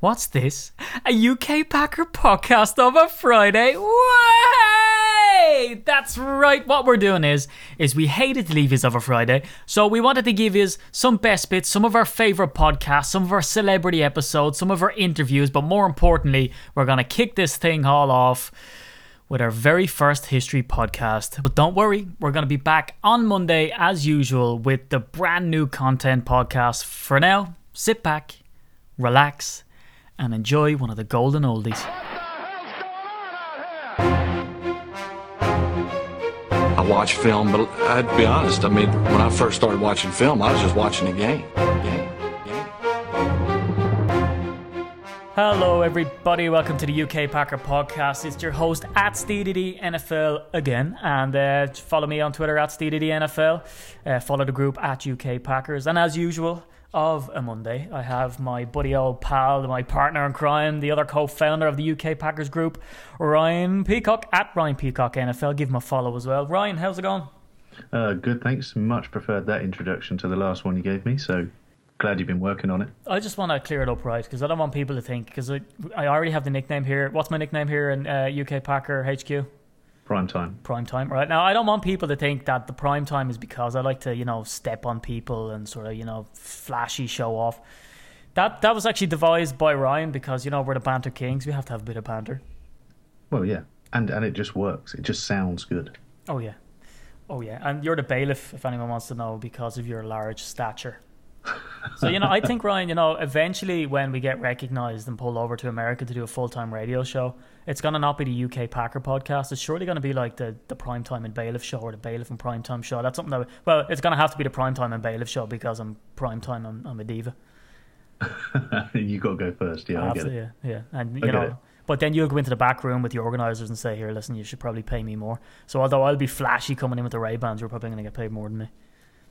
What's this? A UK Packer podcast of a Friday? Way! That's right. What we're doing is, is we hated to leave of a Friday, so we wanted to give you some best bits, some of our favorite podcasts, some of our celebrity episodes, some of our interviews, but more importantly, we're gonna kick this thing all off with our very first history podcast. But don't worry, we're going to be back on Monday as usual with the brand new content podcast. For now, sit back, relax, and enjoy one of the golden oldies. I watch film, but I'd be honest. I mean, when I first started watching film, I was just watching a game. Game. Game. Hello, everybody. Welcome to the UK Packer podcast. It's your host at SteeDD NFL again, and uh, follow me on Twitter at SteeDD NFL. Uh, follow the group at UK Packers, and as usual, of a Monday, I have my buddy old pal, my partner in crime, the other co-founder of the UK Packers group, Ryan Peacock at Ryan Peacock NFL. Give him a follow as well. Ryan, how's it going? Uh, good, thanks. Much preferred that introduction to the last one you gave me. So glad you've been working on it. I just want to clear it up right because I don't want people to think because I, I already have the nickname here. What's my nickname here in uh, UK Packer HQ? Prime time. Prime time, right? Now I don't want people to think that the prime time is because I like to, you know, step on people and sort of, you know, flashy show off. That that was actually devised by Ryan because you know we're the banter kings. We have to have a bit of banter. Well, yeah, and and it just works. It just sounds good. Oh yeah, oh yeah, and you're the bailiff if anyone wants to know because of your large stature. So you know, I think Ryan, you know, eventually when we get recognised and pulled over to America to do a full time radio show, it's gonna not be the UK Packer podcast. It's surely gonna be like the the primetime and bailiff show or the bailiff and primetime show. That's something that well, it's gonna have to be the primetime and bailiff show because I'm primetime. I'm, I'm a diva. you got to go first. Yeah, I get Absolutely, it. yeah, yeah, and you know. it. But then you'll go into the back room with the organisers and say, "Here, listen, you should probably pay me more." So although I'll be flashy coming in with the Ray Bans, you're probably going to get paid more than me.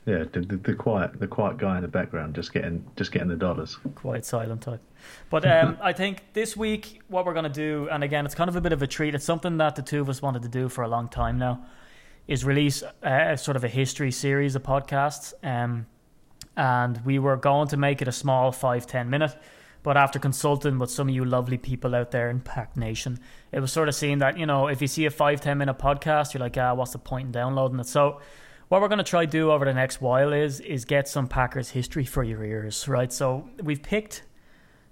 Yeah, the, the, the quiet, the quiet guy in the background, just getting, just getting the dollars. quite silent type. But um, I think this week, what we're going to do, and again, it's kind of a bit of a treat. It's something that the two of us wanted to do for a long time now, is release a, a sort of a history series of podcasts. Um, and we were going to make it a small five ten minute. But after consulting with some of you lovely people out there in Pack Nation, it was sort of seeing that, you know, if you see a five ten minute podcast, you're like, ah, what's the point in downloading it? So what we're going to try to do over the next while is is get some Packers history for your ears, right? So we've picked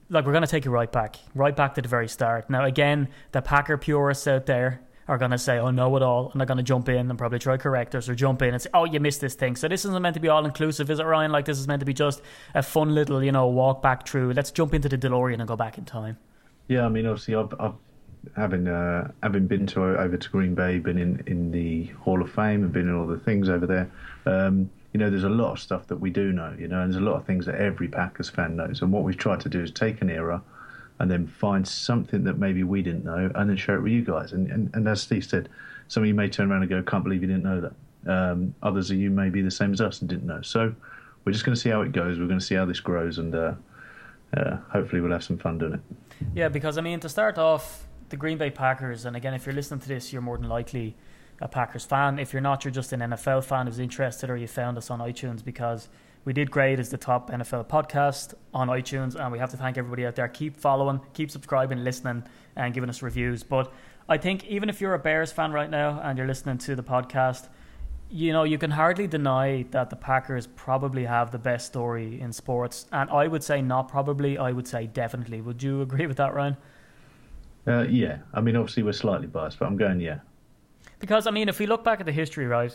like we're going to take you right back, right back to the very start. Now again, the Packer purists out there are going to say, "Oh, know it all," and they're going to jump in and probably try correct us or jump in and say, "Oh, you missed this thing." So this isn't meant to be all inclusive, is it, Ryan? Like this is meant to be just a fun little, you know, walk back through. Let's jump into the DeLorean and go back in time. Yeah, I mean, obviously, I've, I've having uh, having been to over to Green Bay, been in, in the Hall of Fame, and been in all the things over there. Um, you know, there's a lot of stuff that we do know. You know, and there's a lot of things that every Packers fan knows. And what we've tried to do is take an era, and then find something that maybe we didn't know, and then share it with you guys. And and, and as Steve said, some of you may turn around and go, "Can't believe you didn't know that." Um, others of you may be the same as us and didn't know. So we're just going to see how it goes. We're going to see how this grows, and uh, uh, hopefully we'll have some fun doing it. Yeah, because I mean, to start off, the Green Bay Packers, and again, if you're listening to this, you're more than likely a Packers fan. If you're not, you're just an NFL fan who's interested, or you found us on iTunes because we did great as the top NFL podcast on iTunes, and we have to thank everybody out there. Keep following, keep subscribing, listening, and giving us reviews. But I think even if you're a Bears fan right now and you're listening to the podcast, you know, you can hardly deny that the Packers probably have the best story in sports. And I would say not probably, I would say definitely. Would you agree with that, Ryan? Uh, yeah, I mean, obviously we're slightly biased, but I'm going yeah. Because I mean, if we look back at the history, right,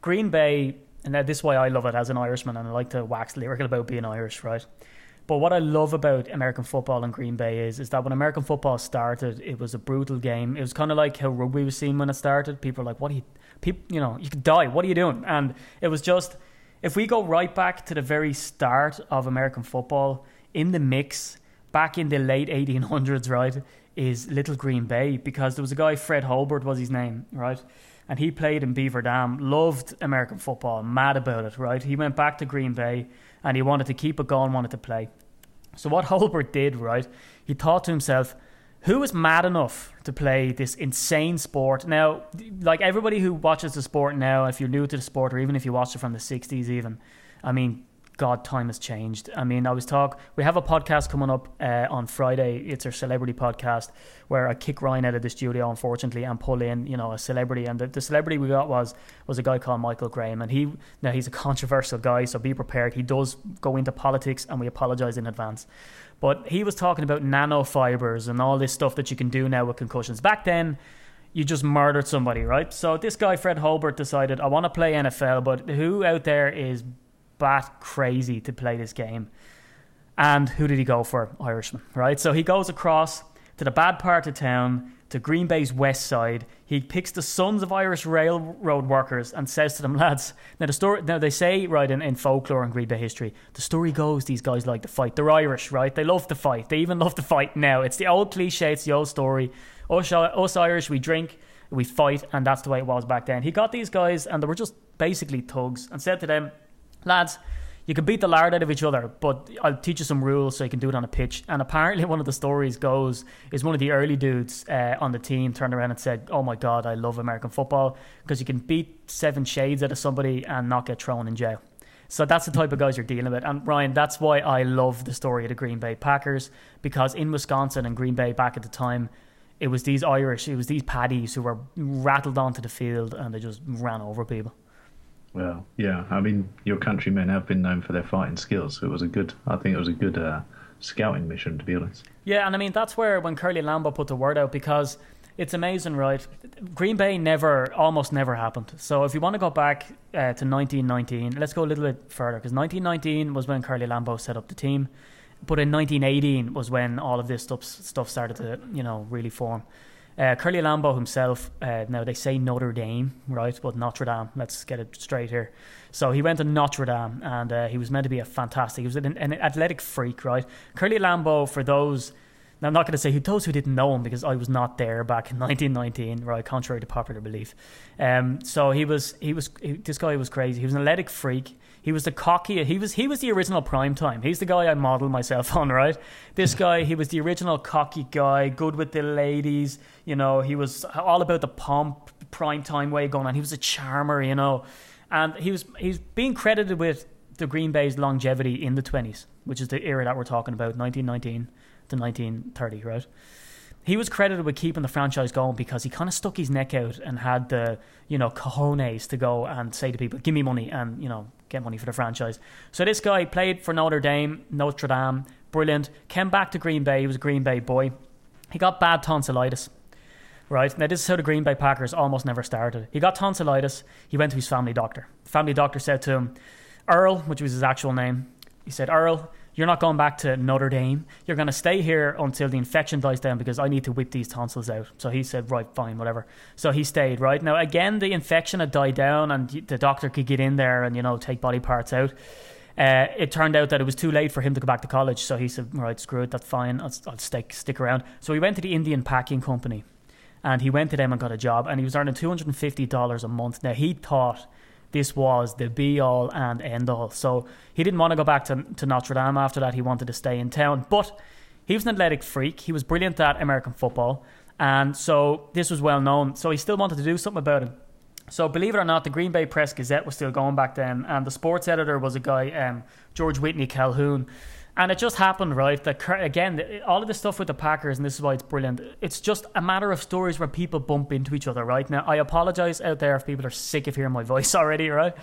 Green Bay, and this is why I love it as an Irishman, and I like to wax lyrical about being Irish, right. But what I love about American football and Green Bay is, is that when American football started, it was a brutal game. It was kind of like how rugby was seen when it started. People were like, "What are you, people, you know, you could die. What are you doing?" And it was just, if we go right back to the very start of American football, in the mix, back in the late 1800s, right, is Little Green Bay because there was a guy, Fred Holbert was his name, right? And he played in Beaver Dam, loved American football, mad about it, right? He went back to Green Bay and he wanted to keep it going, wanted to play. So what Holbert did, right, he thought to himself, who is mad enough to play this insane sport? Now, like everybody who watches the sport now, if you're new to the sport or even if you watched it from the 60s even, I mean, God, time has changed. I mean, I was talk. We have a podcast coming up uh, on Friday. It's our celebrity podcast where I kick Ryan out of the studio, unfortunately, and pull in, you know, a celebrity. And the, the celebrity we got was was a guy called Michael Graham, and he now he's a controversial guy, so be prepared. He does go into politics, and we apologize in advance. But he was talking about nanofibers and all this stuff that you can do now with concussions. Back then, you just murdered somebody, right? So this guy Fred Holbert decided I want to play NFL, but who out there is bat crazy to play this game. And who did he go for? Irishman, right? So he goes across to the bad part of town, to Green Bay's west side. He picks the sons of Irish railroad workers and says to them, lads, now the story, now they say, right, in, in folklore and Green Bay history, the story goes these guys like to fight. They're Irish, right? They love to fight. They even love to fight now. It's the old cliche, it's the old story. Us, us Irish, we drink, we fight, and that's the way it was back then. He got these guys, and they were just basically thugs, and said to them, lads, you can beat the lard out of each other, but I'll teach you some rules so you can do it on a pitch. And apparently, one of the stories goes is one of the early dudes uh, on the team turned around and said, "Oh my God, I love American football because you can beat seven shades out of somebody and not get thrown in jail." So that's the type of guys you're dealing with. And Ryan, that's why I love the story of the Green Bay Packers because in Wisconsin and Green Bay back at the time, it was these Irish, it was these paddies who were rattled onto the field and they just ran over people. Well, yeah. I mean, your countrymen have been known for their fighting skills. So it was a good. I think it was a good uh, scouting mission, to be honest. Yeah, and I mean that's where when Curly Lambeau put the word out because it's amazing, right? Green Bay never, almost never happened. So if you want to go back uh, to 1919, let's go a little bit further because 1919 was when Curly Lambeau set up the team, but in 1918 was when all of this stuff stuff started to you know really form. Uh, Curly Lambeau himself, uh, now they say Notre Dame, right? But Notre Dame, let's get it straight here. So he went to Notre Dame and uh, he was meant to be a fantastic, he was an, an athletic freak, right? Curly Lambeau, for those, now I'm not going to say who those who didn't know him because I was not there back in 1919, right? Contrary to popular belief. Um, so he was, he was, he, this guy was crazy. He was an athletic freak. He was the cocky. He was he was the original prime time. He's the guy I model myself on, right? This guy, he was the original cocky guy, good with the ladies. You know, he was all about the pomp, prime time way going on. He was a charmer, you know, and he was he's being credited with the Green Bay's longevity in the twenties, which is the era that we're talking about, 1919 to 1930, right? he was credited with keeping the franchise going because he kind of stuck his neck out and had the you know cojones to go and say to people, "Give me money," and you know get money for the franchise. So this guy played for Notre Dame, Notre Dame, brilliant. Came back to Green Bay. He was a Green Bay boy. He got bad tonsillitis. Right now, this is how the Green Bay Packers almost never started. He got tonsillitis. He went to his family doctor. The family doctor said to him, Earl, which was his actual name, he said, Earl, you're not going back to Notre Dame. You're going to stay here until the infection dies down because I need to whip these tonsils out. So he said, right, fine, whatever. So he stayed, right? Now, again, the infection had died down and the doctor could get in there and, you know, take body parts out. Uh, it turned out that it was too late for him to go back to college. So he said, right, screw it, that's fine. I'll, I'll stick, stick around. So he went to the Indian Packing Company and he went to them and got a job and he was earning $250 a month. Now, he thought this was the be all and end all. So he didn't want to go back to, to Notre Dame after that. He wanted to stay in town. But he was an athletic freak. He was brilliant at American football. And so this was well known. So he still wanted to do something about it. So believe it or not, the Green Bay Press Gazette was still going back then. And the sports editor was a guy, um, George Whitney Calhoun. And it just happened, right? That again, all of the stuff with the Packers, and this is why it's brilliant. It's just a matter of stories where people bump into each other, right? Now, I apologize out there if people are sick of hearing my voice already, right?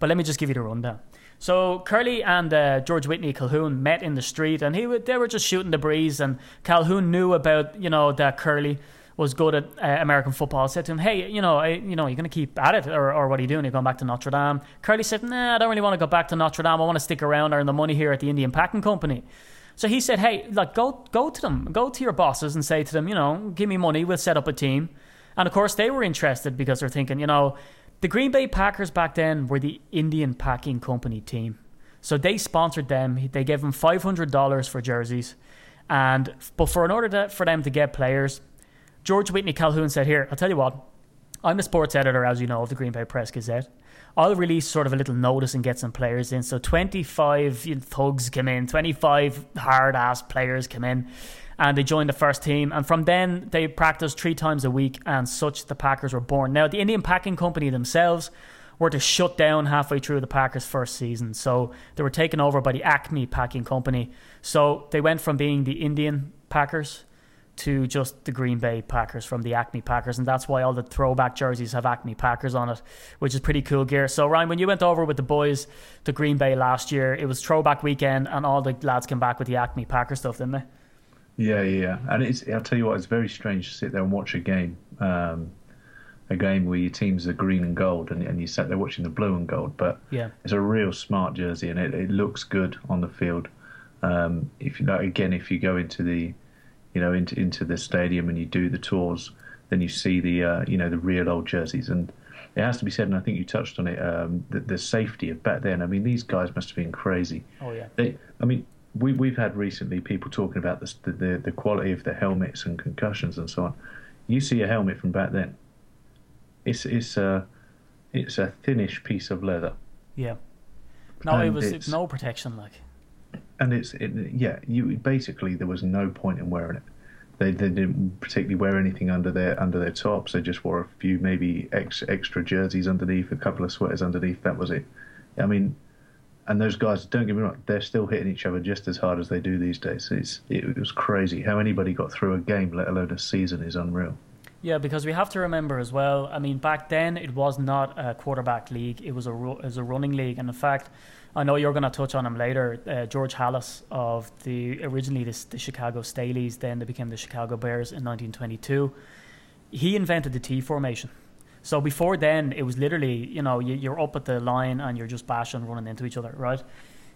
But let me just give you the rundown. So Curly and uh, George Whitney Calhoun met in the street, and he they were just shooting the breeze. And Calhoun knew about you know that Curly was good at uh, American football, said to him, "Hey, you know, I, you know, you're going to keep at it, or, or what are you doing? You're going back to Notre Dame." Curly said, "Nah, I don't really want to go back to Notre Dame. I want to stick around, earn the money here at the Indian Packing Company." So he said, "Hey, like, go go to them, go to your bosses, and say to them, you know, give me money. We'll set up a team." And of course, they were interested because they're thinking, you know, the Green Bay Packers back then were the Indian Packing Company team, so they sponsored them. They gave them five hundred dollars for jerseys, and but for in order to, for them to get players George Whitney Calhoun said, Here, I'll tell you what, I'm the sports editor, as you know, of the Green Bay Press Gazette. I'll release sort of a little notice and get some players in. So 25 you know, thugs come in, 25 hard ass players come in, and they joined the first team. And from then, they practiced three times a week, and such the Packers were born. Now, the Indian Packing Company themselves were to shut down halfway through the Packers' first season. So they were taken over by the Acme Packing Company. So they went from being the Indian Packers to just the Green Bay Packers from the Acme Packers, and that's why all the throwback jerseys have Acme Packers on it, which is pretty cool gear. So Ryan, when you went over with the boys to Green Bay last year, it was throwback weekend, and all the lads came back with the Acme Packer stuff, didn't they? Yeah, yeah, and it's I'll tell you what, it's very strange to sit there and watch a game. Um, a game where your teams are green and gold and, and you sat there watching the blue and gold. But yeah. it's a real smart jersey and it, it looks good on the field. Um, if you know, again, if you go into the, you know, into into the stadium and you do the tours, then you see the uh, you know the real old jerseys and it has to be said, and I think you touched on it, um, the, the, safety of back then. I mean, these guys must have been crazy. Oh yeah. They, I mean, we we've had recently people talking about this, the, the the quality of the helmets and concussions and so on. You see a helmet from back then it's it's a it's a thinnish piece of leather. Yeah. No, and it was no protection like. And it's it, yeah, you basically there was no point in wearing it. They, they didn't particularly wear anything under their under their tops. They just wore a few maybe ex, extra jerseys underneath, a couple of sweaters underneath. That was it. I mean, and those guys, don't get me wrong, they're still hitting each other just as hard as they do these days. It's, it was crazy how anybody got through a game, let alone a season, is unreal. Yeah, because we have to remember as well. I mean, back then it was not a quarterback league; it was a it was a running league. And in fact, I know you're going to touch on him later. Uh, George Halas of the originally this, the Chicago Staleys, then they became the Chicago Bears in 1922. He invented the T formation. So before then, it was literally you know you, are up at the line and you're just bashing, running into each other, right?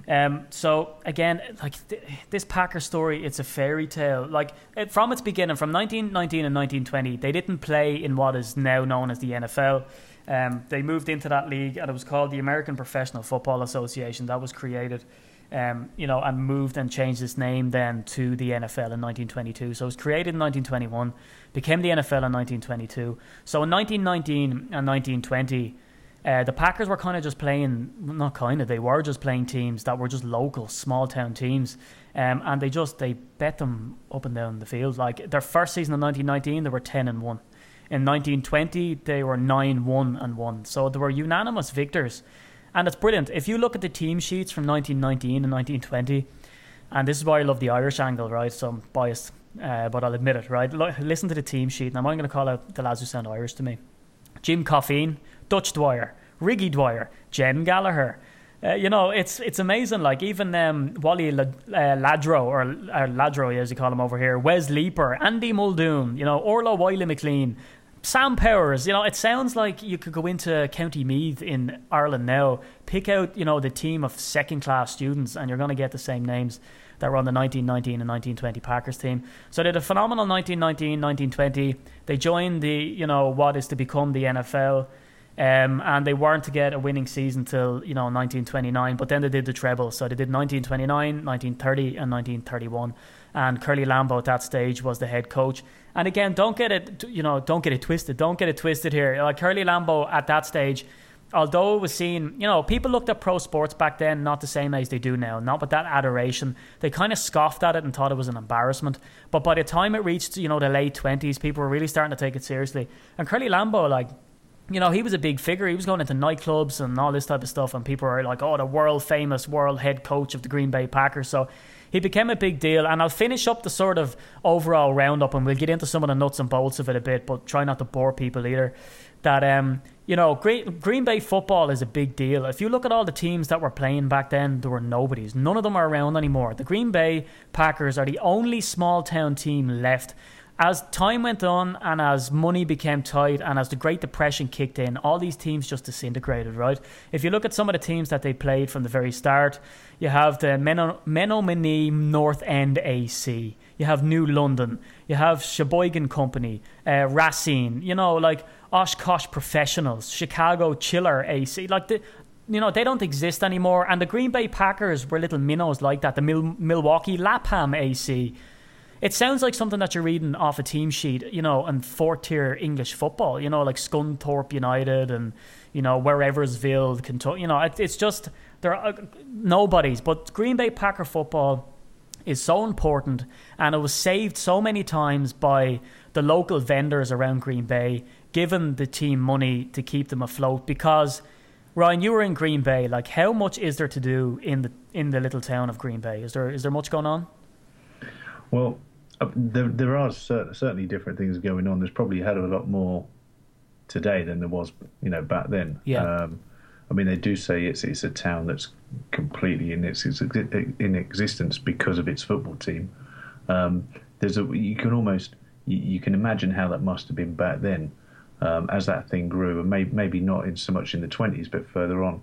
Um, so again, like th- this Packer story, it's a fairy tale. Like it, from its beginning, from 1919 and 1920, they didn't play in what is now known as the NFL. Um, they moved into that league, and it was called the American Professional Football Association. That was created, um, you know, and moved and changed its name then to the NFL in 1922. So it was created in 1921, became the NFL in 1922. So in 1919 and 1920 uh, the Packers were kind of just playing, not kind of, they were just playing teams that were just local, small town teams, um, and they just they bet them up and down the field. Like their first season in 1919, they were 10 and one. In 1920, they were 9 1 and 1. So they were unanimous victors. And it's brilliant. If you look at the team sheets from 1919 and 1920, and this is why I love the Irish angle, right? So I'm biased, uh, but I'll admit it, right? listen to the team sheet, and I'm going to call out the lads who sound Irish to me. Jim Coffeen, Dutch Dwyer, Riggy Dwyer, Jen Gallagher. Uh, you know, it's it's amazing. Like even um, Wally L- uh, Ladro or, or Ladro, as you call him over here, Wes Leaper, Andy Muldoon, you know, Orla Wiley McLean, Sam Powers. You know, it sounds like you could go into County Meath in Ireland now, pick out you know the team of second class students, and you're going to get the same names that were on the 1919 and 1920 Packers team. So they did a phenomenal 1919, 1920. They joined the you know what is to become the NFL. Um, and they weren't to get a winning season till you know 1929, but then they did the treble. So they did 1929, 1930, and 1931. And Curly Lambeau at that stage was the head coach. And again, don't get it you know don't get it twisted. Don't get it twisted here. Like Curly Lambeau at that stage, although it was seen, you know, people looked at pro sports back then not the same as they do now, not with that adoration. They kind of scoffed at it and thought it was an embarrassment. But by the time it reached, you know, the late 20s, people were really starting to take it seriously. And Curly Lambeau, like, you know, he was a big figure. He was going into nightclubs and all this type of stuff, and people were like, "Oh, the world famous world head coach of the Green Bay Packers." So he became a big deal. And I'll finish up the sort of overall roundup, and we'll get into some of the nuts and bolts of it a bit, but try not to bore people either. That um, you know, Green Bay football is a big deal. If you look at all the teams that were playing back then, there were nobodies. None of them are around anymore. The Green Bay Packers are the only small town team left as time went on and as money became tight and as the Great Depression kicked in, all these teams just disintegrated, right? If you look at some of the teams that they played from the very start, you have the Menominee North End AC, you have New London, you have Sheboygan Company, uh, Racine, you know, like Oshkosh Professionals, Chicago Chiller AC, like the, you know, they don't exist anymore. And the Green Bay Packers were little minnows like that. The Mil- Milwaukee Lapham AC. It sounds like something that you're reading off a team sheet, you know, and fourth tier English football, you know, like Scunthorpe United and, you know, Whereversville, Kentucky. You know, it, it's just, there are nobodies. But Green Bay Packer football is so important and it was saved so many times by the local vendors around Green Bay, giving the team money to keep them afloat because Ryan, you were in Green Bay. Like, how much is there to do in the in the little town of Green Bay? Is there is there much going on? Well, there there are cer- certainly different things going on. There's probably had a lot more today than there was, you know, back then. Yeah. Um, I mean, they do say it's it's a town that's completely in its, its in existence because of its football team. Um, there's a you can almost you, you, can imagine how that must have been back then, um, as that thing grew, and may, maybe not in so much in the 20s, but further on.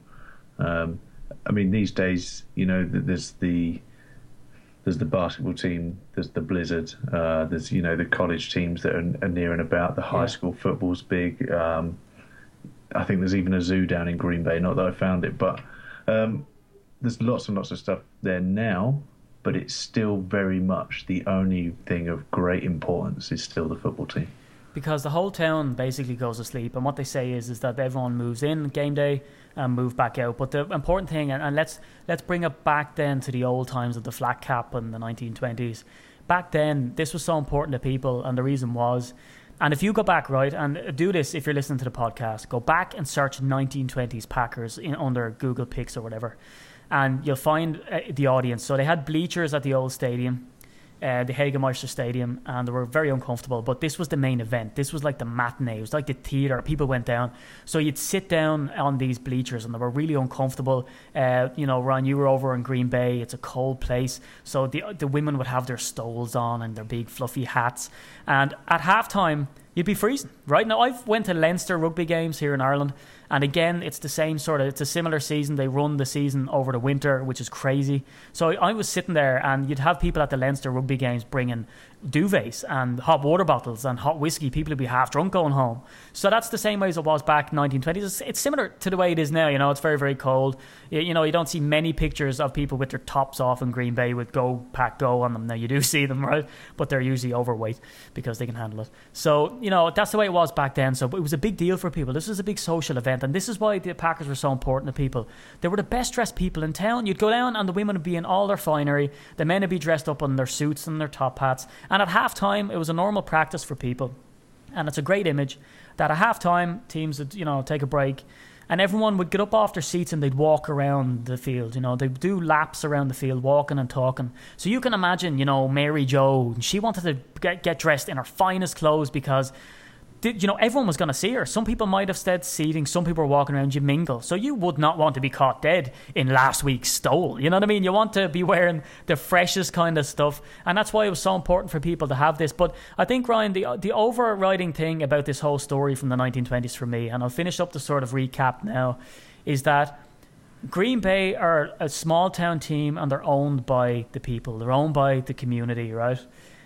Um, I mean, these days, you know, there's the there's the basketball team, there's the Blizzard, uh, there's you know the college teams that are, are near and about. The high yeah. school football's big. Um, I think there's even a zoo down in Green Bay. Not that I found it, but um, there's lots and lots of stuff there now. But it's still very much the only thing of great importance is still the football team. Because the whole town basically goes to sleep, and what they say is is that everyone moves in game day and move back out. But the important thing, and, and let's let's bring it back then to the old times of the flat cap in the 1920s. Back then, this was so important to people, and the reason was and if you go back, right, and do this if you're listening to the podcast, go back and search 1920s Packers in, under Google Pics or whatever, and you'll find uh, the audience. So they had bleachers at the old stadium uh, the Hagemeister Stadium, and they were very uncomfortable. But this was the main event. This was like the matinee. It was like the theater. People went down, so you'd sit down on these bleachers, and they were really uncomfortable. Uh, you know, Ron, you were over in Green Bay. It's a cold place, so the the women would have their stoles on and their big fluffy hats. And at halftime, you'd be freezing. Right now, I've went to Leinster rugby games here in Ireland, and again, it's the same sort of. It's a similar season. They run the season over the winter, which is crazy. So I was sitting there, and you'd have people at the Leinster rugby games bringing duvets and hot water bottles and hot whiskey. People would be half drunk going home. So that's the same way as it was back 1920s. It's, it's similar to the way it is now. You know, it's very very cold. You, you, know, you don't see many pictures of people with their tops off in Green Bay with Go Pack Go on them. Now you do see them, right? But they're usually overweight because they can handle it. So you know, that's the way it was back then. So it was a big deal for people. This was a big social event, and this is why the Packers were so important to people. They were the best dressed people in town. You'd go down, and the women would be in all their finery. The men would be dressed up in their suits and their top hats. And at halftime, it was a normal practice for people. And it's a great image that at halftime, teams would, you know, take a break and everyone would get up off their seats and they'd walk around the field. You know, they'd do laps around the field, walking and talking. So you can imagine, you know, Mary Joe, she wanted to get, get dressed in her finest clothes because did, you know, everyone was going to see her. Some people might have said seating, some people were walking around, you mingle. So you would not want to be caught dead in last week's stole. You know what I mean? You want to be wearing the freshest kind of stuff. And that's why it was so important for people to have this. But I think, Ryan, the, the overriding thing about this whole story from the 1920s for me, and I'll finish up the sort of recap now, is that. Green Bay are a small town team and they're owned by the people. They're owned by the community, right?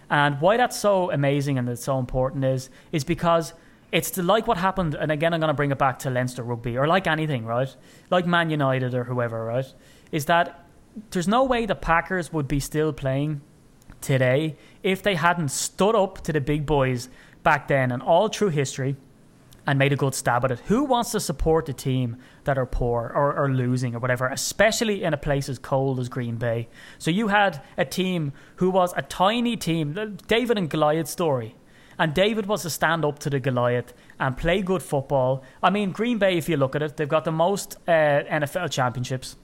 And why that's so amazing and it's so important is is because it's like what happened, and again, I'm going to bring it back to Leinster rugby, or like anything, right? Like Man United or whoever, right? Is that there's no way the Packers would be still playing today if they hadn't stood up to the big boys back then and all through history and made a good stab at it. Who wants to support a team that are poor or, or losing or whatever, especially in a place as cold as Green Bay? So you had a team who was a tiny team, David and Goliath story. And David was to stand up to the Goliath and play good football. I mean, Green Bay, if you look at it, they've got the most uh, NFL championships.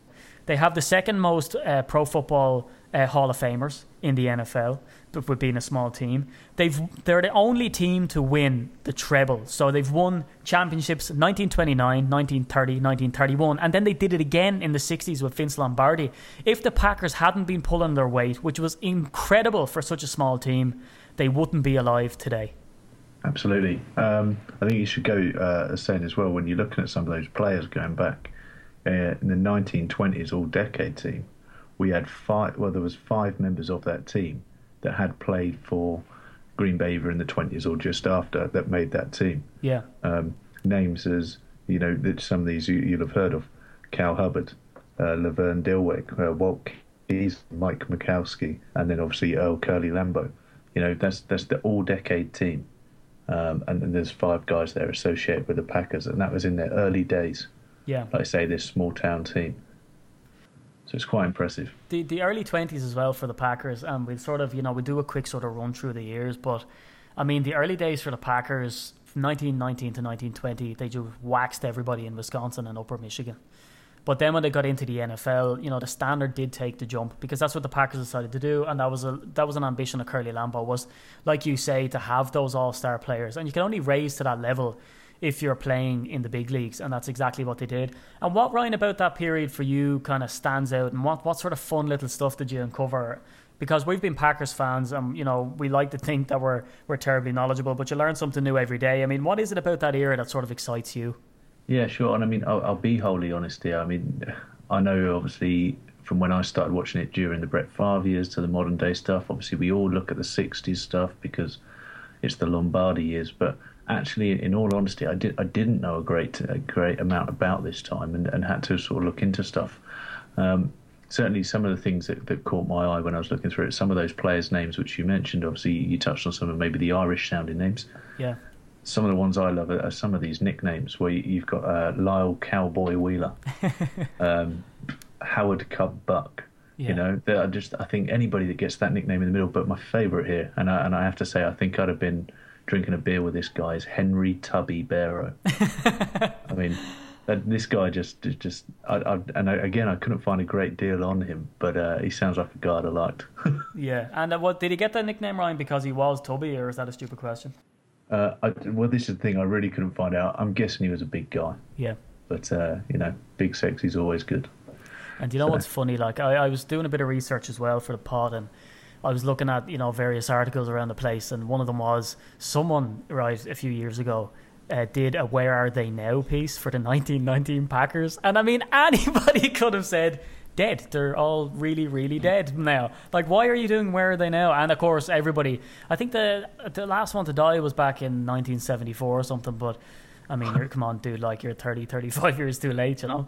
They have the second most uh, pro football uh, Hall of Famers in the NFL with being a small team. They've they're the only team to win the treble. So they've won championships 1929, 1930, 1931, and then they did it again in the 60s with Vince Lombardi. If the Packers hadn't been pulling their weight, which was incredible for such a small team, they wouldn't be alive today. Absolutely. Um, I think you should go uh, saying as well when you're looking at some of those players going back uh, in the 1920s all decade team. We had five. Well, there was five members of that team that had played for Green Bay in the 20s or just after that made that team. Yeah. Um, names as, you know, that some of these you, will have heard of Cal Hubbard, uh, Laverne Dilweg, uh, Walt Keys, Mike Michalske, and then obviously Earl Curly Lambeau. You know, that's that's the all decade team. Um, and then there's five guys there associated with the Packers, and that was in their early days. Yeah. Like I say, this small town team. It's quite impressive. The the early twenties as well for the Packers, um, and we sort of you know we do a quick sort of run through the years, but I mean the early days for the Packers 1919 to 1920, they just waxed everybody in Wisconsin and Upper Michigan. But then when they got into the NFL, you know, the standard did take the jump because that's what the Packers decided to do, and that was a that was an ambition of Curly Lambeau was, like you say, to have those all star players, and you can only raise to that level if you're playing in the big leagues, and that's exactly what they did. And what Ryan about that period for you kind of stands out, and what what sort of fun little stuff did you uncover? Because we've been Packers fans, and you know we like to think that we're we're terribly knowledgeable, but you learn something new every day. I mean, what is it about that era that sort of excites you? Yeah, sure. And I mean, I'll, I'll be wholly honest here. I mean, I know obviously from when I started watching it during the Brett Favre years to the modern day stuff. Obviously, we all look at the '60s stuff because it's the Lombardi years. But actually, in all honesty, I did I didn't know a great a great amount about this time and, and had to sort of look into stuff. Um, certainly, some of the things that, that caught my eye when I was looking through it, some of those players' names which you mentioned. Obviously, you touched on some of maybe the Irish sounding names. Yeah some of the ones I love are, some of these nicknames where you've got uh, Lyle Cowboy Wheeler, um, Howard Cub Buck. Yeah. You know, I just I think anybody that gets that nickname in the middle. But my favourite here, and I, and I have to say, I think I'd have been drinking a beer with this guy is Henry Tubby Barrow. I mean, that, this guy just just I, I, and I, again I couldn't find a great deal on him, but uh, he sounds like a guy I liked. yeah, and uh, what did he get that nickname Ryan because he was Tubby, or is that a stupid question? Uh, I, well, this is the thing I really couldn't find out. I'm guessing he was a big guy. Yeah. But uh, you know, big sexy's always good. And you know so. what's funny? Like I, I was doing a bit of research as well for the pod, and I was looking at you know various articles around the place, and one of them was someone right a few years ago uh, did a "Where Are They Now" piece for the 1919 Packers, and I mean anybody could have said dead. They're all really, really dead now. Like, why are you doing Where Are They Now? And of course, everybody. I think the the last one to die was back in 1974 or something. But I mean, come on, dude. Like, you're 30, 35 years too late, you know.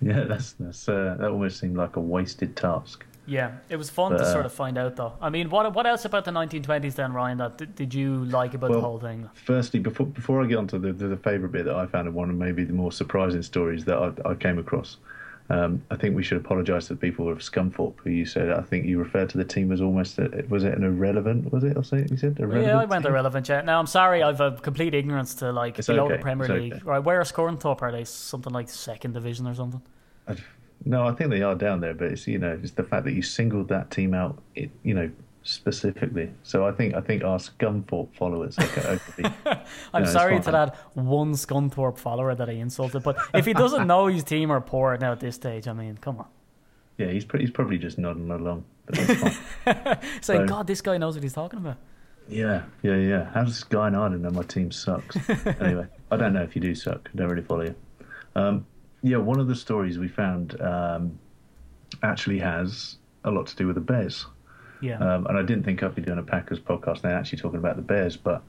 Yeah, that's that's uh, that almost seemed like a wasted task. Yeah, it was fun but, to sort uh, of find out, though. I mean, what what else about the 1920s then, Ryan? That did, did you like about well, the whole thing? Firstly, before before I get on to the, the, the favourite bit that I found, and one of maybe the more surprising stories that I, I came across um, I think we should apologise to the people of Scunthorpe who you said. I think you referred to the team as almost a, was it an irrelevant? Was it or something you said? Irrelevant yeah, I went team? irrelevant. Yeah. Now I'm sorry, I've a complete ignorance to like it's below okay. the Premier it's League. Okay. Right, where is Scunthorpe? Are they something like second division or something? I've, no, I think they are down there, but it's you know it's the fact that you singled that team out. It, you know specifically. So I think I think our Scunthorpe followers. Okay, I'm know, sorry to that one Scunthorpe follower that I insulted, but if he doesn't know his team are poor now at this stage, I mean, come on. Yeah, he's pretty, he's probably just nodding along. Saying, so, God, this guy knows what he's talking about. Yeah, yeah, yeah. How's this guy Ireland know my team sucks? anyway, I don't know if you do suck. I don't really follow you. Um, yeah, one of the stories we found um, actually has a lot to do with the Bears. Yeah. Um, and I didn't think I'd be doing a Packers podcast now, actually talking about the Bears, but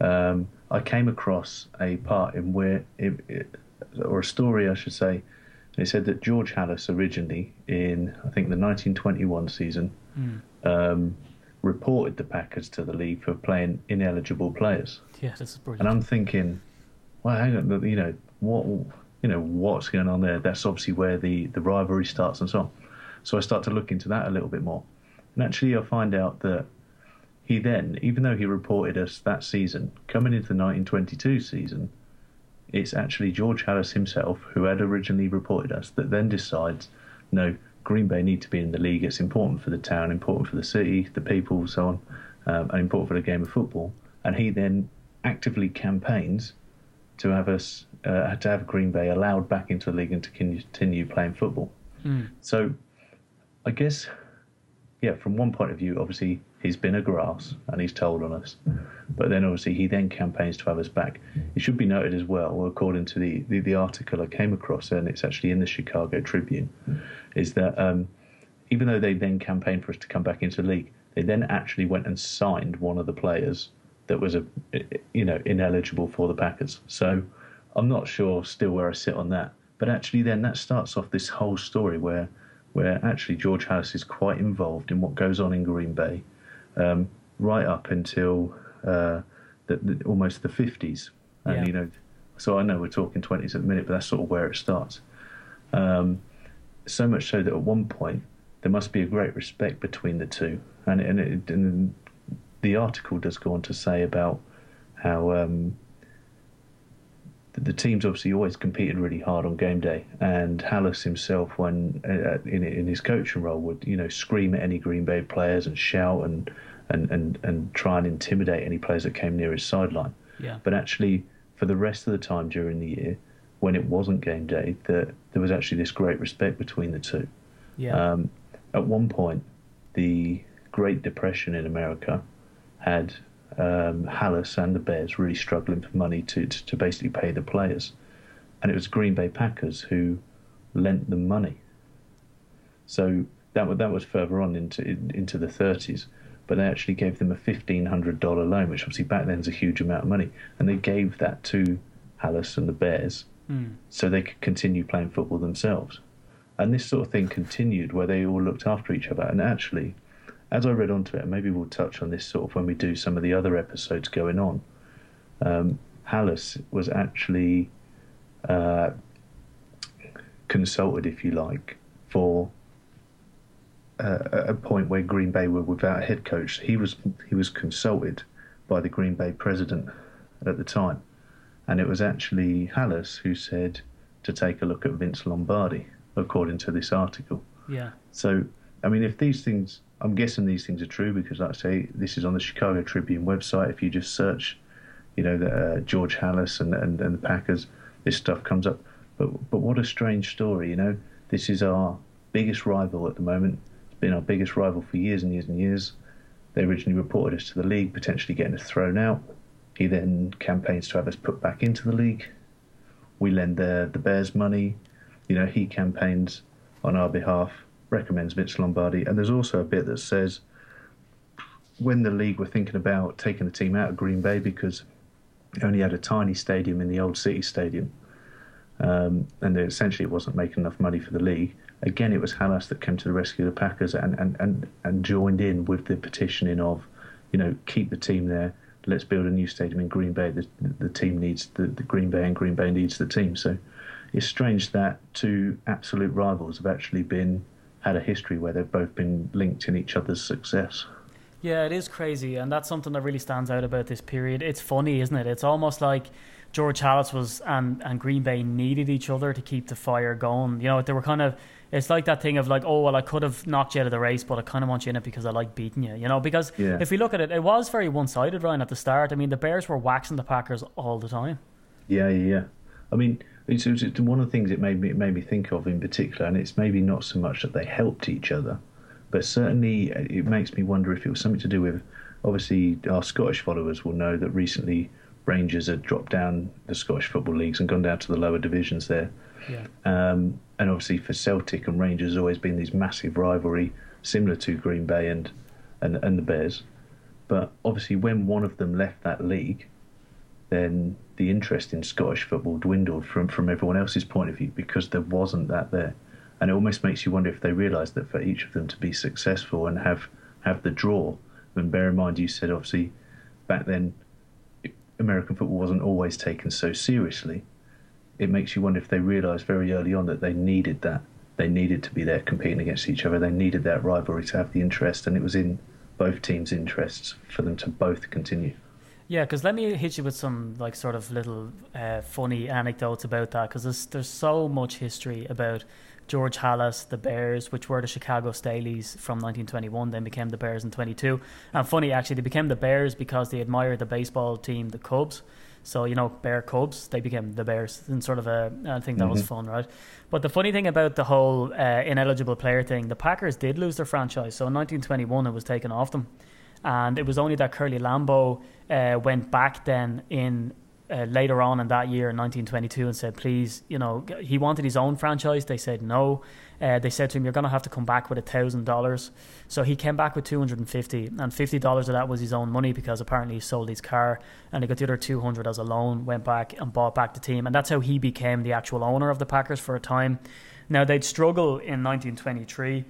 um, I came across a part in where, it, it, or a story, I should say. It said that George Halas originally, in I think the 1921 season, mm. um, reported the Packers to the league for playing ineligible players. Yeah, that's brilliant. And I'm thinking, well, hang on, you know what, you know what's going on there? That's obviously where the the rivalry starts and so on. So I start to look into that a little bit more. And actually, I find out that he then, even though he reported us that season, coming into the 1922 season, it's actually George Halas himself who had originally reported us that then decides, no, Green Bay need to be in the league. It's important for the town, important for the city, the people, so on, um, and important for the game of football. And he then actively campaigns to have us uh, to have Green Bay allowed back into the league and to continue playing football. Mm. So, I guess yeah, from one point of view, obviously he's been a grass and he's told on us, but then obviously he then campaigns to have us back. It should be noted as well, according to the, the, the article I came across, and it's actually in the Chicago Tribune, is that um, even though they then campaigned for us to come back into the league, they then actually went and signed one of the players that was a you know ineligible for the Packers. So I'm not sure still where I sit on that, but actually then that starts off this whole story where where actually George Halas is quite involved in what goes on in Green Bay, um, right up until uh, the, the, almost the 50s. And, yeah. you know, so I know we're talking 20s at the minute, but that's sort of where it starts. Um, so much so that at one point, there must be a great respect between the two. And, and, it, and the article does go on to say about how um, the teams obviously always competed really hard on game day, and Halas himself, when uh, in in his coaching role, would you know scream at any Green Bay players and shout and and and and try and intimidate any players that came near his sideline. Yeah. But actually, for the rest of the time during the year, when it wasn't game day, that there was actually this great respect between the two. Yeah. Um, at one point, the Great Depression in America had um, Halas and the Bears really struggling for money to, to, to basically pay the players. And it was Green Bay Packers who lent them money. So that, that was further on into, into the 30s. But they actually gave them a $1,500 loan, which obviously back then is a huge amount of money. And they gave that to Halas and the Bears so they could continue playing football themselves. And this sort of thing continued where they all looked after each other. And actually, as I read onto it, and maybe we'll touch on this sort of when we do some of the other episodes going on. Um, Halas was actually uh, consulted, if you like, for uh, a point where Green Bay were without a head coach. He was he was consulted by the Green Bay president at the time, and it was actually Halas who said to take a look at Vince Lombardi, according to this article. yeah. So, I mean, if these things, I'm guessing these things are true because, like I say, this is on the Chicago Tribune website. If you just search, you know, the, uh, George Halas and, and, and the Packers, this stuff comes up. But but what a strange story, you know. This is our biggest rival at the moment. It's been our biggest rival for years and years and years. They originally reported us to the league, potentially getting us thrown out. He then campaigns to have us put back into the league. We lend the the Bears money. You know, he campaigns on our behalf, recommends Vince Lombardi, and there's also a bit that says when the league were thinking about taking the team out of Green Bay because they only had a tiny stadium in the old City Stadium, um, and essentially it wasn't making enough money for the league. Again, it was Halas that came to the rescue of the Packers and, and, and, and joined in with the petitioning of, you know, keep the team there. Let's build a new stadium in Green Bay. The, the team needs the, the Green Bay, and Green Bay needs the team. So it's strange that two absolute rivals have actually been had a history where they've both been linked in each other's success. Yeah, it is crazy, and that's something that really stands out about this period. It's funny, isn't it? It's almost like George Halas was and and Green Bay needed each other to keep the fire going. You know, they were kind of. It's like that thing of like, oh well, I could have knocked you out of the race, but I kind of want you in it because I like beating you. You know, because Yeah. if we look at it, it was very one-sided, Ryan, at the start. I mean, the Bears were waxing the Packers all the time. Yeah, yeah, yeah. I mean, it's, it's one of the things it made me it made me think of in particular, and it's maybe not so much that they helped each other, but certainly uh, it makes me wonder if it was something to do with. Obviously, our Scottish followers will know that recently Rangers had dropped down the Scottish football leagues and gone down to the lower divisions there. Yeah. Um, and obviously for Celtic and Rangers, there's always been these massive rivalry, similar to Green Bay and, and and the Bears. But obviously, when one of them left that league, then the interest in Scottish football dwindled from from everyone else's point of view because there wasn't that there, and it almost makes you wonder if they realised that for each of them to be successful and have have the draw. And bear in mind, you said obviously back then American football wasn't always taken so seriously it makes you wonder if they realised very early on that they needed that. They needed to be there competing against each other. They needed that rivalry to have the interest, and it was in both teams' interests for them to both continue. Yeah, because let me hit you with some like sort of little uh, funny anecdotes about that because there's there's so much history about George Halas, the Bears, which were the Chicago Staleys from 1921, then became the Bears in 22. And funny actually, they became the Bears because they admired the baseball team, the Cubs. So you know, Bear Cubs, they became the Bears, and sort of a I think that was fun, right? But the funny thing about the whole uh, ineligible player thing, the Packers did lose their franchise. So in 1921, it was taken off them and it was only that Curly Lambeau uh, went back then in uh, later on in that year in 1922 and said, please, you know, he wanted his own franchise. They said no. Uh, they said to him, you're going to have to come back with a thousand dollars. So he came back with 250, and 50 dollars of that was his own money because apparently he sold his car, and he got the other 200 as a loan. Went back and bought back the team, and that's how he became the actual owner of the Packers for a time. Now they'd struggle in 1923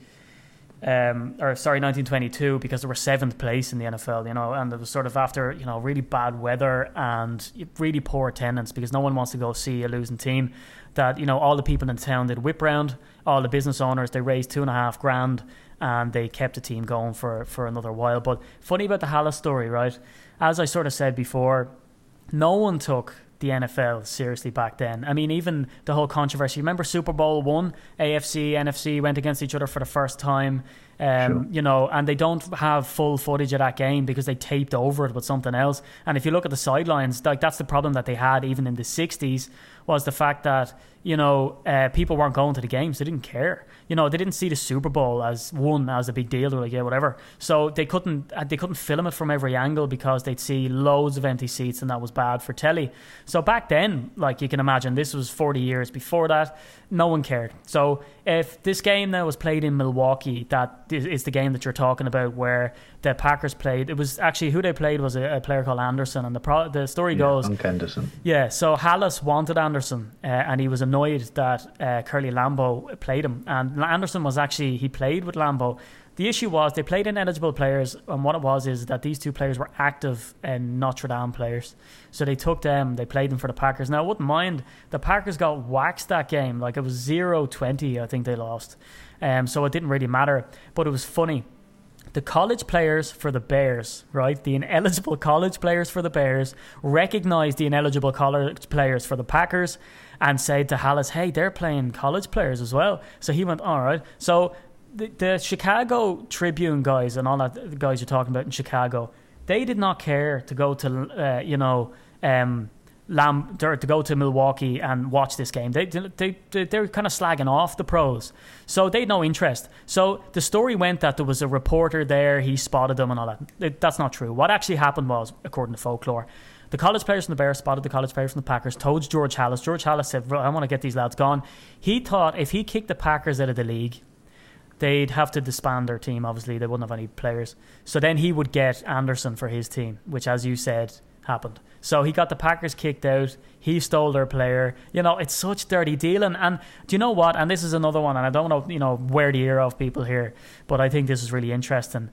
um, or sorry, 1922, because they were seventh place in the NFL, you know, and it was sort of after, you know, really bad weather and really poor attendance because no one wants to go see a losing team. That, you know, all the people in town did whip round, all the business owners, they raised two and a half grand and they kept the team going for, for another while. But funny about the Halas story, right? As I sort of said before, no one took the NFL seriously back then. I mean, even the whole controversy. Remember Super Bowl one, AFC, NFC went against each other for the first time. Um, Sure. You know, and they don't have full footage of that game because they taped over it with something else. And if you look at the sidelines, like that's the problem that they had even in the '60s was the fact that you know uh, people weren't going to the games; they didn't care. You know, they didn't see the Super Bowl as one as a big deal. They're like, yeah, whatever. So they couldn't uh, they couldn't film it from every angle because they'd see loads of empty seats, and that was bad for telly. So back then, like you can imagine, this was 40 years before that. No one cared. So if this game now was played in Milwaukee, that is the game that you're talking about, where the Packers played. It was actually who they played was a, a player called Anderson, and the pro, the story goes. Hunk Anderson. Yeah, so Halas wanted Anderson, uh, and he was annoyed that uh, Curly Lambeau played him. And Anderson was actually he played with Lambeau. The issue was they played ineligible players, and what it was is that these two players were active and Notre Dame players. So they took them, they played them for the Packers. Now, I wouldn't mind, the Packers got waxed that game. Like it was 0 20, I think they lost. Um, so it didn't really matter, but it was funny the college players for the Bears, right? The ineligible college players for the Bears recognized the ineligible college players for the Packers and said to Halas, hey, they're playing college players as well. So he went, all right. So the, the Chicago Tribune guys and all that, the guys you're talking about in Chicago, they did not care to go to, uh, you know, um, Lam- to to go to Milwaukee and watch this game. They they they they're kind of slagging off the pros, so they had no interest. So the story went that there was a reporter there, he spotted them and all that. It- That's not true. What actually happened was, according to folklore, the college players from the Bears spotted the college players from the Packers, told George Halas. George Halas said, "Right, "I want to get these lads gone." He thought if he kicked the Packers out of the league, they'd have to disband their team. Obviously, they wouldn't have any players. So then he would get Anderson for his team, which, as you said, happened. So he got the Packers kicked out. He stole their player. You know, it's such dirty dealing. And do you know what? And this is another one. And I don't know, you know, wear the ear of people here, but I think this is really interesting.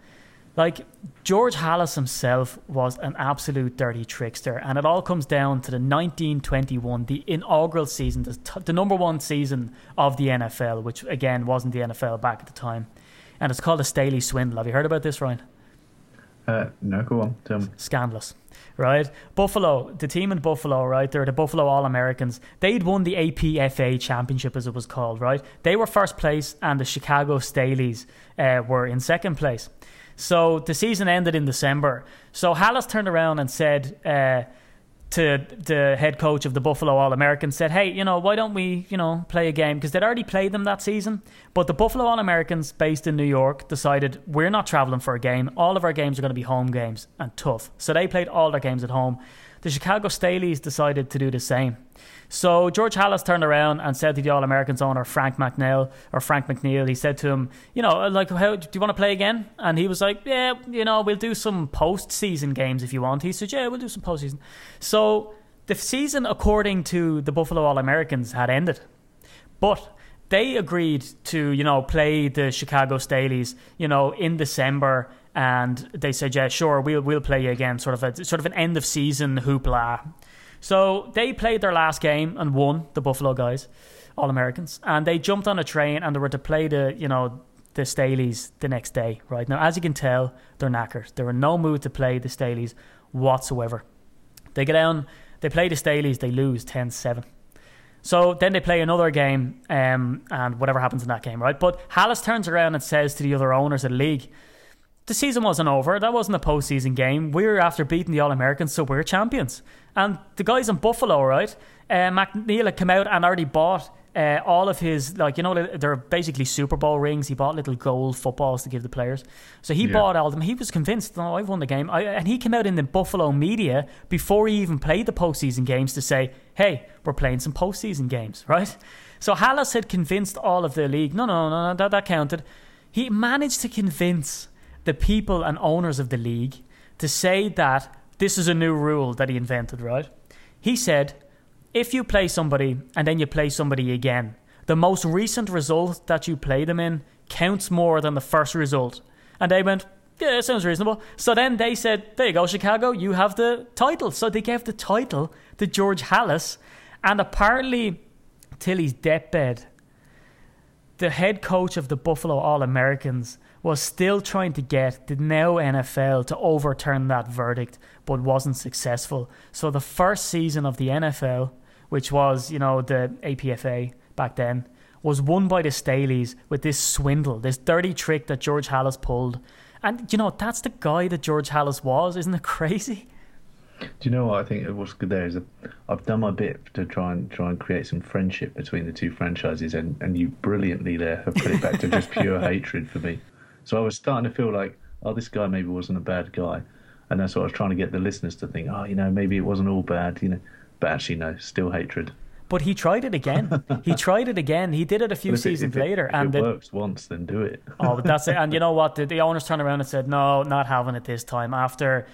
Like George Halas himself was an absolute dirty trickster, and it all comes down to the 1921, the inaugural season, the, t- the number one season of the NFL, which again wasn't the NFL back at the time, and it's called the Staley Swindle. Have you heard about this, Ryan? Uh, no, go on. Tell me. Scandalous, right? Buffalo, the team in Buffalo, right? They're the Buffalo All Americans. They'd won the APFA championship, as it was called, right? They were first place, and the Chicago Staleys uh, were in second place. So the season ended in December. So Halas turned around and said uh, to the head coach of the Buffalo All Americans, said, "Hey, you know, why don't we, you know, play a game? Because they'd already played them that season. But the Buffalo All Americans, based in New York, decided we're not traveling for a game. All of our games are going to be home games and tough. So they played all their games at home. The Chicago Staleys decided to do the same. So George Halas turned around and said to the All Americans owner Frank McNeil or Frank McNeil, he said to him, you know, like, how do you want to play again? And he was like, yeah, you know, we'll do some postseason games if you want. He said, yeah, we'll do some postseason. So the season, according to the Buffalo All Americans, had ended, but they agreed to, you know, play the Chicago Staleys, you know, in December. And they said, yeah, sure, we'll we'll play you again, sort of a sort of an end of season hoopla. So they played their last game and won the Buffalo guys, All Americans, and they jumped on a train and they were to play the you know the Staleys the next day. Right now, as you can tell, they're knackered. They're in no mood to play the Staleys whatsoever. They get down, they play the Staleys, they lose 10-7. So then they play another game, um, and whatever happens in that game, right? But Halas turns around and says to the other owners of the league, the season wasn't over. That wasn't a postseason game. We were after beating the All Americans, so we're champions. And the guys in Buffalo, right? Uh, McNeil had come out and already bought uh, all of his, like, you know, they're basically Super Bowl rings. He bought little gold footballs to give the players. So he Yeah. bought all of them. He was convinced, no, I've won the game. I, and he came out in the Buffalo media before he even played the postseason games to say, hey, we're playing some postseason games, right? So Halas had convinced all of the league, no, no, no, no that, that counted. He managed to convince the people and owners of the league to say that this is a new rule that he invented, right? He said, if you play somebody and then you play somebody again, the most recent result that you play them in counts more than the first result. And they went, yeah, it sounds reasonable. So then they said, there you go, Chicago, you have the title. So they gave the title to George Halas. And apparently, till his deathbed, the head coach of the Buffalo All Americans was still trying to get the now NFL to overturn that verdict, but wasn't successful. So the first season of the NFL, which was, you know, the APFA back then, was won by the Staleys with this swindle, this dirty trick that George Halas pulled. And, you know, that's the guy that George Halas was. Isn't it crazy? Do you know what I think? What's good there is that I've done my bit to try and try and create some friendship between the two franchises, and, and you brilliantly there have put it back to just pure hatred for me. So I was starting to feel like, oh, this guy maybe wasn't a bad guy, and that's what I was trying to get the listeners to think. Oh, you know, maybe it wasn't all bad, you know, but actually no, still hatred. But he tried it again. he tried it again. He did it a few If it- seasons if it- later, if and it works once, then do it. Oh, but that's it. And you know what? The, the owners turned around and said, no, not having it this time. After,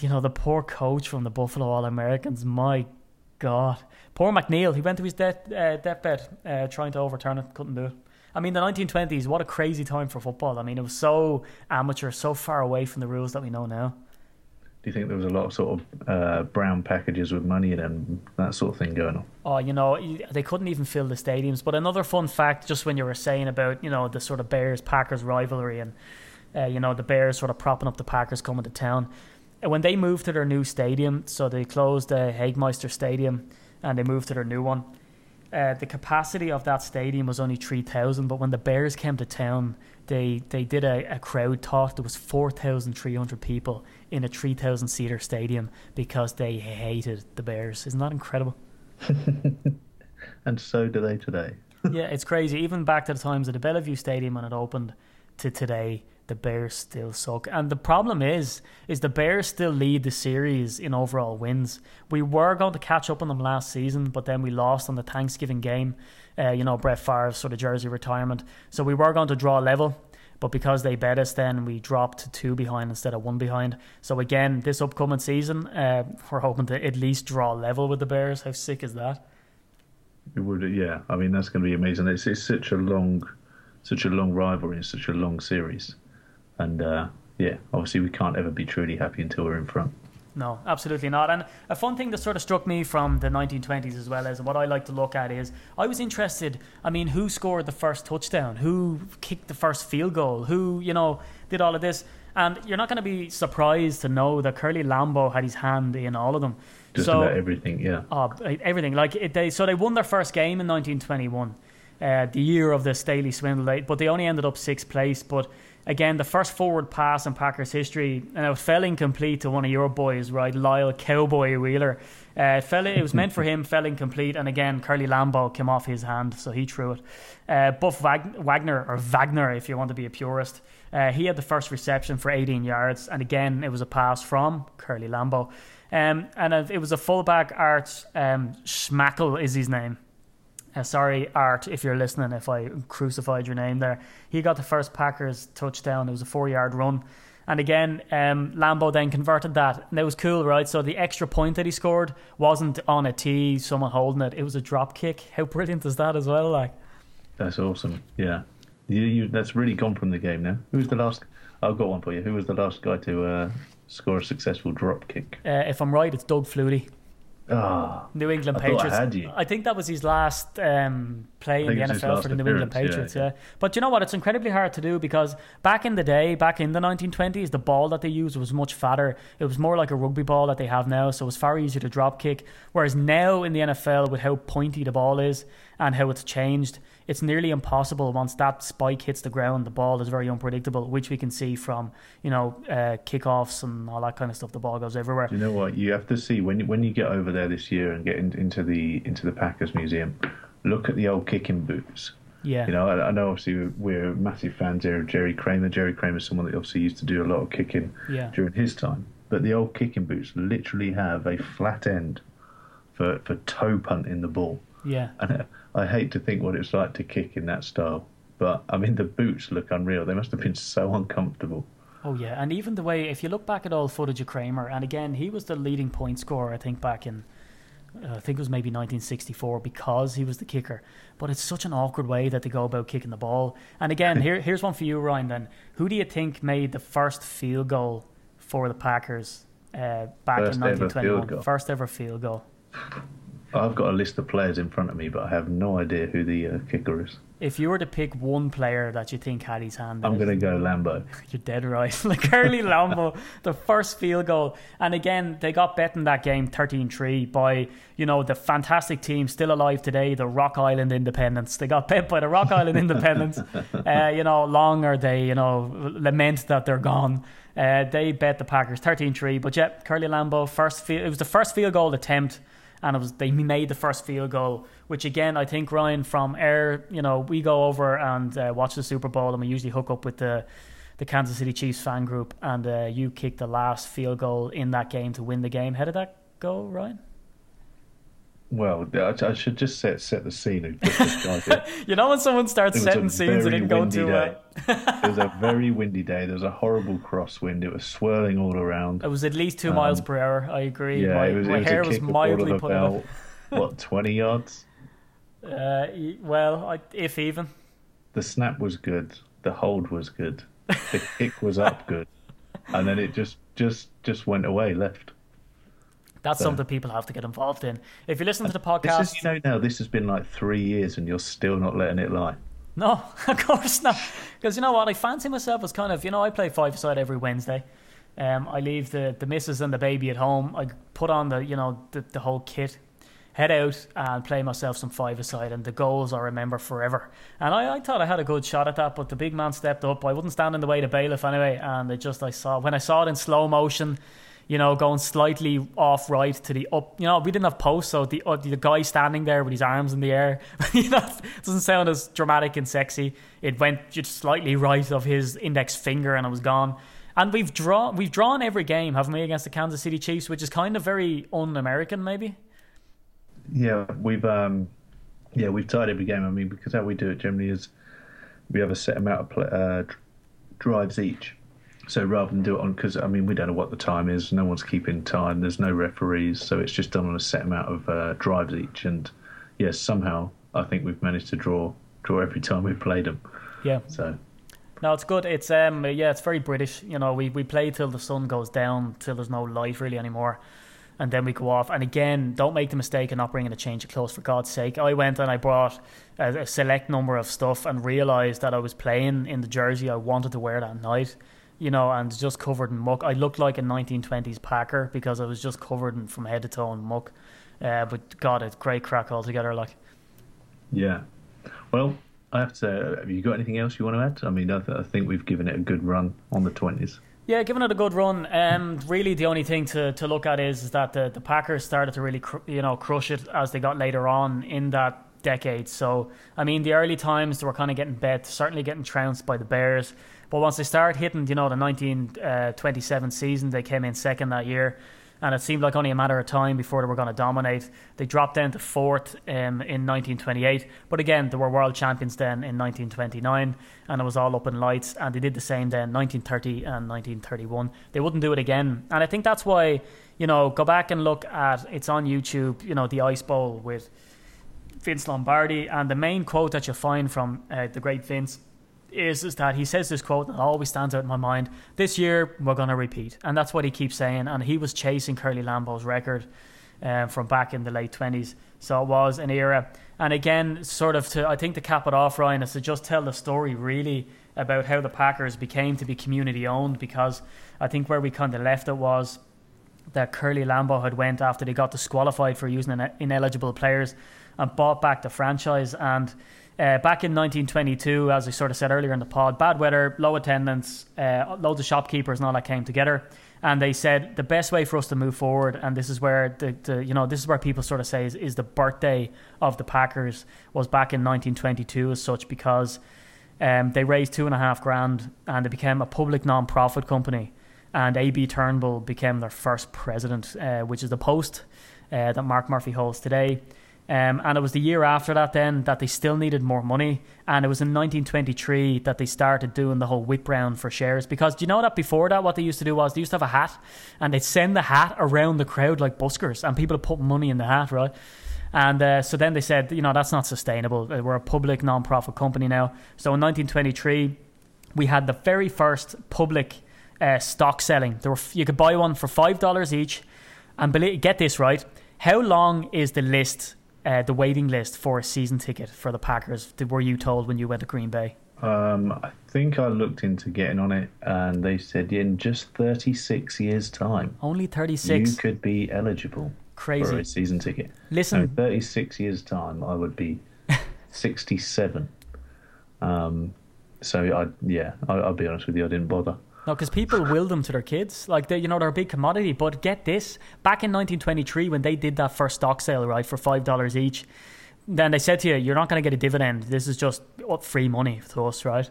you know, the poor coach from the Buffalo All Americans, my God. Poor McNeil, he went to his death, uh, deathbed uh, trying to overturn it, couldn't do it. I mean, the 1920s, what a crazy time for football. I mean, it was so amateur, so far away from the rules that we know now. Do you think there was a lot of sort of uh, brown packages with money in them, that sort of thing going on? Oh, you know, they couldn't even fill the stadiums. But another fun fact, just when you were saying about, you know, the sort of Bears Packers rivalry and, uh, you know, the Bears sort of propping up the Packers coming to town. When they moved to their new stadium, so they closed the Hagemeister Stadium and they moved to their new one, uh, the capacity of that stadium was only 3,000. But when the Bears came to town, they, they did a, a crowd talk. There was 4,300 people in a 3,000 seater stadium because they hated the Bears. Isn't that incredible? And so do they today. yeah, it's crazy. Even back to the times of the Bellevue Stadium when it opened to today, the Bears still suck. And the problem is, is the Bears still lead the series in overall wins. We were going to catch up on them last season, but then we lost on the Thanksgiving game. Uh, you know, Brett Favre's sort of jersey retirement. So we were going to draw level. But because they bet us, then we dropped to two behind instead of one behind. So again, this upcoming season, uh, we're hoping to at least draw level with the Bears. How sick is that? It would, yeah. I mean, that's going to be amazing. It's, it's such a long, such a long rivalry and such a long series, and uh, yeah, obviously we can't ever be truly happy until we're in front. No, absolutely not. And a fun thing that sort of struck me from the 1920s as well as what I like to look at is I was interested. I mean, who scored the first touchdown? Who kicked the first field goal? Who, you know, did all of this? And you're not going to be surprised to know that Curly Lambeau had his hand in all of them. Just so, about everything, yeah. Oh, everything. Like it, they, so they won their first game in 1921, uh, the year of the Staley swindle. But they only ended up sixth place. But again, the first forward pass in Packers history, and it fell incomplete to one of your boys, right, Lyle Cowboy Wheeler. Uh, it fell, it was meant for him, fell incomplete, and again, Curly Lambeau came off his hand, so he threw it. Uh, Buff Wag- Wagner or Wagner, if you want to be a purist. Uh, he had the first reception for 18 yards, and again, it was a pass from Curly Lambeau. Um, and it was a fullback, Art um, Schmackel is his name. Uh, sorry, Art, if you're listening, if I crucified your name there. He got the first Packers touchdown. It was a four yard run. And again, um, Lambeau then converted that. And it was cool, right? So the extra point that he scored wasn't on a tee, someone holding it. It was a drop kick. How brilliant is that as well? Like, That's awesome. Yeah, you, you, that's really gone from the game now. Who was the last? I've got one for you. Who was the last guy to uh, score a successful drop kick? uh, if I'm right, it's Doug Flutie. Ah, New England I I Patriots. you. I think that was his last um, play in the NFL for the New England Patriots. yeah, Yeah, yeah. but you know what? It's incredibly hard to do because back in the day, back in the 1920s, the ball that they used was much fatter. It was more like a rugby ball that they have now, so it was far easier to drop kick. Whereas now in the NFL, with how pointy the ball is and how it's changed, it's nearly impossible. Once that spike hits the ground, the ball is very unpredictable, which we can see from you know uh, kickoffs and all that kind of stuff. The ball goes everywhere. you know what? You have to see when you, when you get over there this year and get in, into the into the Packers Museum. Look at the old kicking boots. Yeah, You know, I, I know obviously we're massive fans here of Jerry Kramer. Jerry Kramer is someone that obviously used to do a lot of kicking Yeah. during his time. But the old kicking boots literally have a flat end for, for toe punting the ball. yeah. And I hate to think what it's like to kick in that style. But I mean, the boots look unreal. They must have been so uncomfortable. Oh yeah, and even the way if you look back at old footage of Kramer, and again he was the leading point scorer, I think back in, uh, I think it was maybe 1964 because he was the kicker. But it's such an awkward way that they go about kicking the ball. And again, here here's one for you, Ryan. Then who do you think made the first field goal for the Packers uh, back First in ever field 1921? goal. First ever field goal. I've got a list of players in front of me, but I have no idea who the uh, kicker is. If you were to pick one player that you think had his hand, I'm going to go Lambeau. You're dead right. like Curly Lambeau, the first field goal. And again, they got bet in that game 13 3 by, you know, the fantastic team still alive today, the Rock Island Independents. They got bet by the Rock Island Independents. Uh, you know, long are they, you know, lament that they're gone. Uh, they bet the Packers 13 3. But yeah, Curly Lambeau, first field, it was the first field goal attempt. And it was they made the first field goal, which again I think Ryan from Air, you know, we go over and uh, watch the Super Bowl, and we usually hook up with the the Kansas City Chiefs fan group, and uh, you kicked the last field goal in that game to win the game. How did that go, Ryan? Well, I, I should just set set the scene. of what this guy did. You know when someone starts setting scenes, it very didn't go too well. it was a very windy day. There was a horrible crosswind. It was swirling all around. It was at least two miles per hour. I agree. Um, Yeah, my it was, my it was hair was mildly put out. about, what, 20 yards? Uh, well, I, if even. The snap was good. The hold was good. The kick was up good. And then it just, just, just went away, left. That's So- something people have to get involved in. If you listen to the This podcast, is, you know, now this has been like three years and you're still not letting it lie. No, of course not. Because you know what? I fancy myself as kind of, you know, I play five side every Wednesday. Um, I leave the, the missus and the baby at home. I put on the, you know, the, the whole kit, head out and play myself some five aside. And the goals I remember forever. And I, I thought I had a good shot at that, but the big man stepped up. I wouldn't stand in the way to bailiff anyway. And it just, I saw, when I saw it in slow motion, you know, going slightly off right to the up. You know, we didn't have posts, so the uh, the guy standing there with his arms in the air, you know, doesn't sound as dramatic and sexy. It went just slightly right of his index finger, and it was gone. And we've drawn we've drawn every game, haven't we, against the Kansas City Chiefs, which is kind of very un-American, maybe. Yeah, we've um, yeah we've tied every game. I mean, because how we do it generally is we have a set amount of pla uh, drives each. So rather than do it on, because I mean we don't know what the time is. No one's keeping time. There's no referees, so it's just done on a set amount of uh, drives each. And yes, somehow I think we've managed to draw draw every time we've played them. Yeah. So No, it's good. It's um yeah, it's very British. You know, we, we play till the sun goes down, till there's no light really anymore. And then we go off. And again, don't make the mistake of not bringing a change of clothes for God's sake. I went and I brought a, a select number of stuff and realised that I was playing in the jersey I wanted to wear that night. You know, and just covered in muck. I looked like a 1920s Packer because I was just covered in, from head to toe in muck. Uh, but God, it's great crack altogether. Like, yeah, well. I have to say, have you got anything else you want to add? I mean, I, th- I think we've given it a good run on the twenties. Yeah, giving it a good run. Um, really, the only thing to, to look at is, is that the, the Packers started to really cr- you know crush it as they got later on in that decade. So, I mean, the early times they were kind of getting bet, certainly getting trounced by the Bears. But once they started hitting, you know, the 1927 season, they came in second that year. And it seemed like only a matter of time before they were going to dominate. They dropped down to fourth um, in 1928. But again, they were world champions then in 1929. And it was all up in lights. And they did the same then 1930 and 1931. They wouldn't do it again. And I think that's why, you know, go back and look at it's on YouTube, you know, the Ice Bowl with Vince Lombardi. And the main quote that you find from uh, the great Vince is, is that he says this quote that always stands out in my mind. This year we're going to repeat, and that's what he keeps saying. And he was chasing Curly Lambeau's record um, from back in the late twenties, so it was an era. And again, sort of to I think to cap it off, Ryan, is to just tell the story really about how the Packers became to be community owned. Because I think where we kind of left it was that Curly Lambeau had went after they got disqualified for using ineligible players and bought back the franchise and. Uh, back in 1922, as I sort of said earlier in the pod, bad weather, low attendance, uh, loads of shopkeepers and all that came together, and they said the best way for us to move forward, and this is where the, the you know this is where people sort of say is, is the birthday of the Packers was back in 1922 as such because um, they raised two and a half grand and it became a public non-profit company, and AB Turnbull became their first president, uh, which is the post uh, that Mark Murphy holds today. Um, and it was the year after that then that they still needed more money. And it was in 1923 that they started doing the whole whip round for shares. Because do you know that before that, what they used to do was they used to have a hat and they'd send the hat around the crowd like buskers and people would put money in the hat, right? And uh, so then they said, you know, that's not sustainable. Uh, We're a public non-profit company now. So in 1923, we had the very first public uh, stock selling. There were, you could buy one for $5 each. And believe, get this right, How long is the list, uh, the waiting list for a season ticket for the Packers? Were you told when you went to Green Bay? Um, I think I looked into getting on it, and they said in just 36 years' time, Only 36. you could be eligible Crazy. for a season ticket. Listen, In 36 years' time, I would be 67. Um, so I, yeah, I, I'll be honest with you, I didn't bother. No, because people will them to their kids. Like they, you know, they're a big commodity. But get this: back in 1923, when they did that first stock sale, right, for five dollars each, then they said to you, "You're not going to get a dividend. This is just uh, free money to us, right?"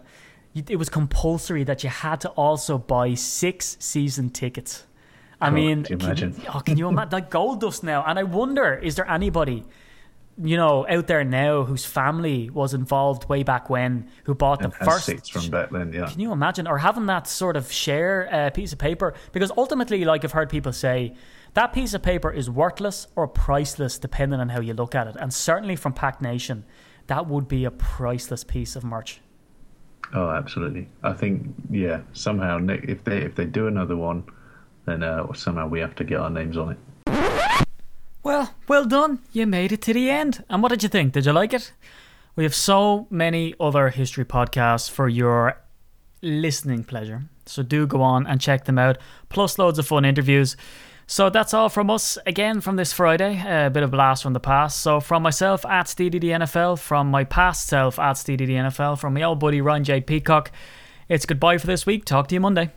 It was compulsory that you had to also buy six season tickets. I God, mean, can you can imagine? oh, can you imagine? Like gold dust now. And I wonder, is there anybody? You know, out there now whose family was involved way back when, who bought And the first from back then, yeah. can you imagine, or having that sort of share uh, piece of paper? Because ultimately, like I've heard people say, that piece of paper is worthless or priceless, depending on how you look at it. And certainly from Pack Nation, that would be a priceless piece of merch. Oh, absolutely. I think, yeah, somehow ne- if they if they do another one, then uh, somehow we have to get our names on it. Well, well done. You made it to the end. And what did you think? Did you like it? We have so many other history podcasts for your listening pleasure. So do go on and check them out, plus loads of fun interviews. So that's all from us again from this Friday. A bit of blast from the past. So from myself at SteedyDNFL, from my past self at SteedyDNFL, from my old buddy Ryan J. Peacock, it's goodbye for this week. Talk to you Monday.